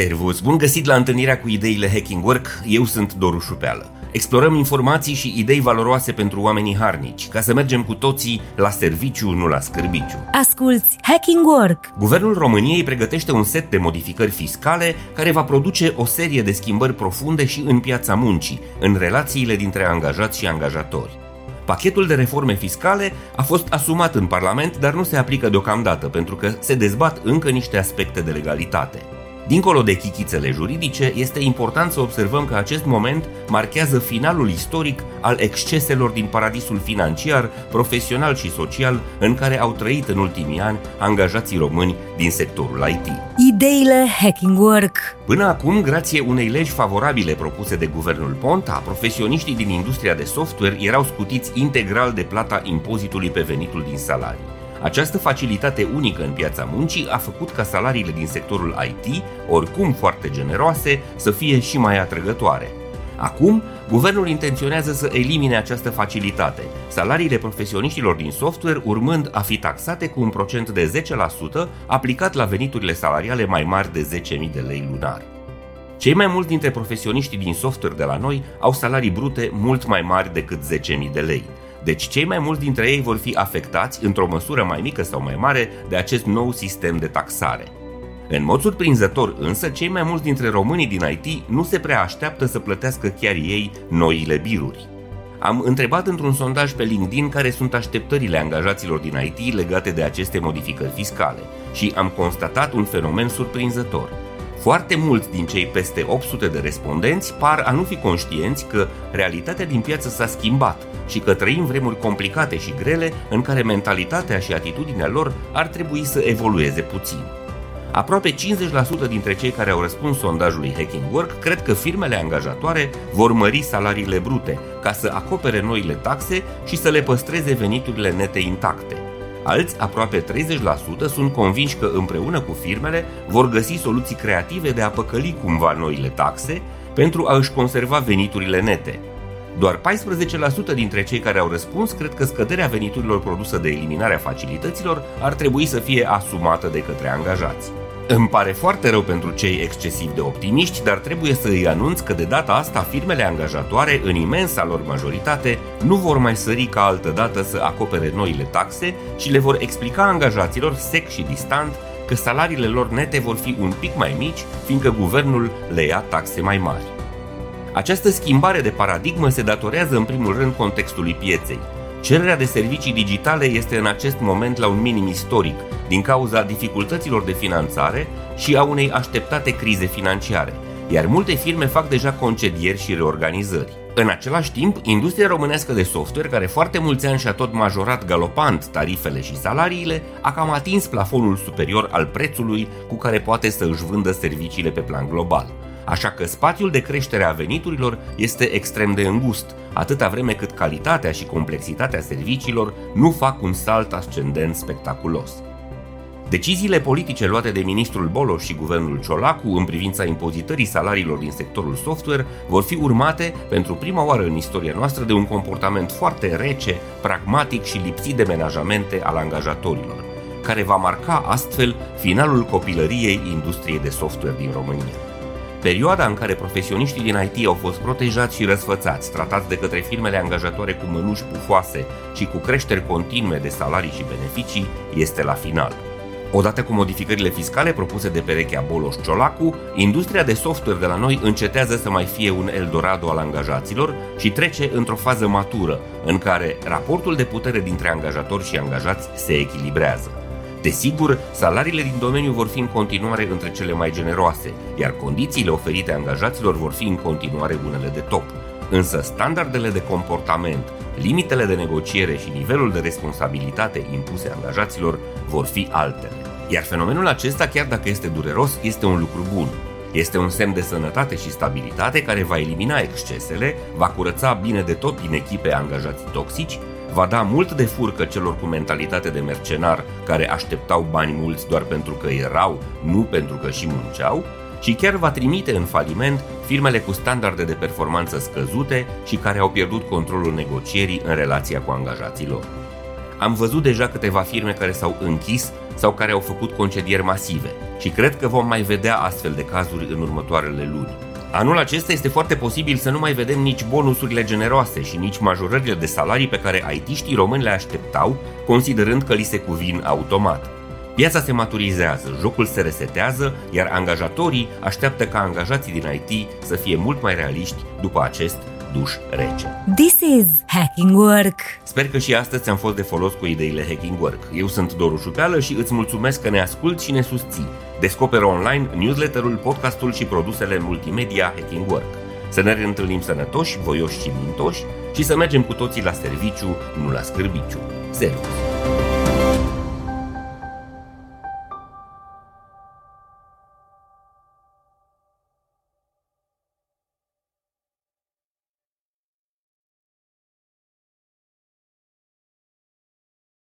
Servus, bun găsit la întâlnirea cu ideile Hacking Work, eu sunt Doru Șupeală. Explorăm informații și idei valoroase pentru oamenii harnici, ca să mergem cu toții la serviciu, nu la scârbiciu. Asculți Hacking Work! Guvernul României pregătește un set de modificări fiscale care va produce o serie de schimbări profunde și în piața muncii, în relațiile dintre angajați și angajatori. Pachetul de reforme fiscale a fost asumat în Parlament, dar nu se aplică deocamdată, pentru că se dezbat încă niște aspecte de legalitate. Dincolo de chichițele juridice, este important să observăm că acest moment marchează finalul istoric al exceselor din paradisul financiar, profesional și social în care au trăit în ultimii ani angajații români din sectorul IT. Ideile Hacking Work Până acum, grație unei legi favorabile propuse de guvernul Ponta, profesioniștii din industria de software erau scutiți integral de plata impozitului pe venitul din salarii. Această facilitate unică în piața muncii a făcut ca salariile din sectorul IT, oricum foarte generoase, să fie și mai atrăgătoare. Acum, guvernul intenționează să elimine această facilitate, salariile profesioniștilor din software urmând a fi taxate cu un procent de 10% aplicat la veniturile salariale mai mari de 10.000 de lei lunar. Cei mai mulți dintre profesioniștii din software de la noi au salarii brute mult mai mari decât 10.000 de lei, deci cei mai mulți dintre ei vor fi afectați, într-o măsură mai mică sau mai mare, de acest nou sistem de taxare. În mod surprinzător însă, cei mai mulți dintre românii din IT nu se prea așteaptă să plătească chiar ei noile biruri. Am întrebat într-un sondaj pe LinkedIn care sunt așteptările angajaților din IT legate de aceste modificări fiscale și am constatat un fenomen surprinzător – foarte mulți din cei peste 800 de respondenți par a nu fi conștienți că realitatea din piață s-a schimbat și că trăim vremuri complicate și grele în care mentalitatea și atitudinea lor ar trebui să evolueze puțin. Aproape 50% dintre cei care au răspuns sondajului Hacking Work cred că firmele angajatoare vor mări salariile brute ca să acopere noile taxe și să le păstreze veniturile nete intacte. Alți, aproape 30%, sunt convinși că împreună cu firmele vor găsi soluții creative de a păcăli cumva noile taxe pentru a își conserva veniturile nete. Doar 14% dintre cei care au răspuns cred că scăderea veniturilor produsă de eliminarea facilităților ar trebui să fie asumată de către angajați. Îmi pare foarte rău pentru cei excesiv de optimiști, dar trebuie să îi anunț că de data asta firmele angajatoare, în imensa lor majoritate, nu vor mai sări ca altă dată să acopere noile taxe și le vor explica angajaților sec și distant că salariile lor nete vor fi un pic mai mici, fiindcă guvernul le ia taxe mai mari. Această schimbare de paradigmă se datorează în primul rând contextului pieței. Cererea de servicii digitale este în acest moment la un minim istoric, din cauza dificultăților de finanțare și a unei așteptate crize financiare, iar multe firme fac deja concedieri și reorganizări. În același timp, industria românească de software, care foarte mulți ani și-a tot majorat galopant tarifele și salariile, a cam atins plafonul superior al prețului cu care poate să își vândă serviciile pe plan global. Așa că spațiul de creștere a veniturilor este extrem de îngust, atâta vreme cât calitatea și complexitatea serviciilor nu fac un salt ascendent spectaculos. Deciziile politice luate de ministrul Boloș și guvernul Ciolacu în privința impozitării salariilor din sectorul software vor fi urmate pentru prima oară în istoria noastră de un comportament foarte rece, pragmatic și lipsit de menajamente al angajatorilor, care va marca astfel finalul copilăriei industriei de software din România. Perioada în care profesioniștii din IT au fost protejați și răsfățați, tratați de către firmele angajatoare cu mănuși pufoase și cu creșteri continue de salarii și beneficii, este la final. Odată cu modificările fiscale propuse de perechea Boloș Ciolacu, industria de software de la noi încetează să mai fie un Eldorado al angajaților și trece într-o fază matură, în care raportul de putere dintre angajatori și angajați se echilibrează. Desigur, salariile din domeniu vor fi în continuare între cele mai generoase, iar condițiile oferite angajaților vor fi în continuare unele de top. Însă standardele de comportament, limitele de negociere și nivelul de responsabilitate impuse angajaților vor fi altele. Iar fenomenul acesta, chiar dacă este dureros, este un lucru bun. Este un semn de sănătate și stabilitate care va elimina excesele, va curăța bine de tot din echipe angajați toxici, va da mult de furcă celor cu mentalitate de mercenar care așteptau bani mulți doar pentru că erau, nu pentru că și munceau, și chiar va trimite în faliment firmele cu standarde de performanță scăzute și care au pierdut controlul negocierii în relația cu angajații lor. Am văzut deja câteva firme care s-au închis sau care au făcut concedieri masive și cred că vom mai vedea astfel de cazuri în următoarele luni. Anul acesta este foarte posibil să nu mai vedem nici bonusurile generoase și nici majorările de salarii pe care IT-știi români le așteptau, considerând că li se cuvin automat. Piața se maturizează, jocul se resetează, iar angajatorii așteaptă ca angajații din IT să fie mult mai realiști după acest duș rece. This is Hacking Work! Sper că și astăzi ți-am fost de folos cu ideile Hacking Work. Eu sunt Doru Șupeală și îți mulțumesc că ne asculti și ne susții. Descoperă online newsletterul, podcastul și produsele multimedia Hacking Work. Să ne reîntâlnim sănătoși, voioși și mintoși și să mergem cu toții la serviciu, nu la scârbiciu. Servus!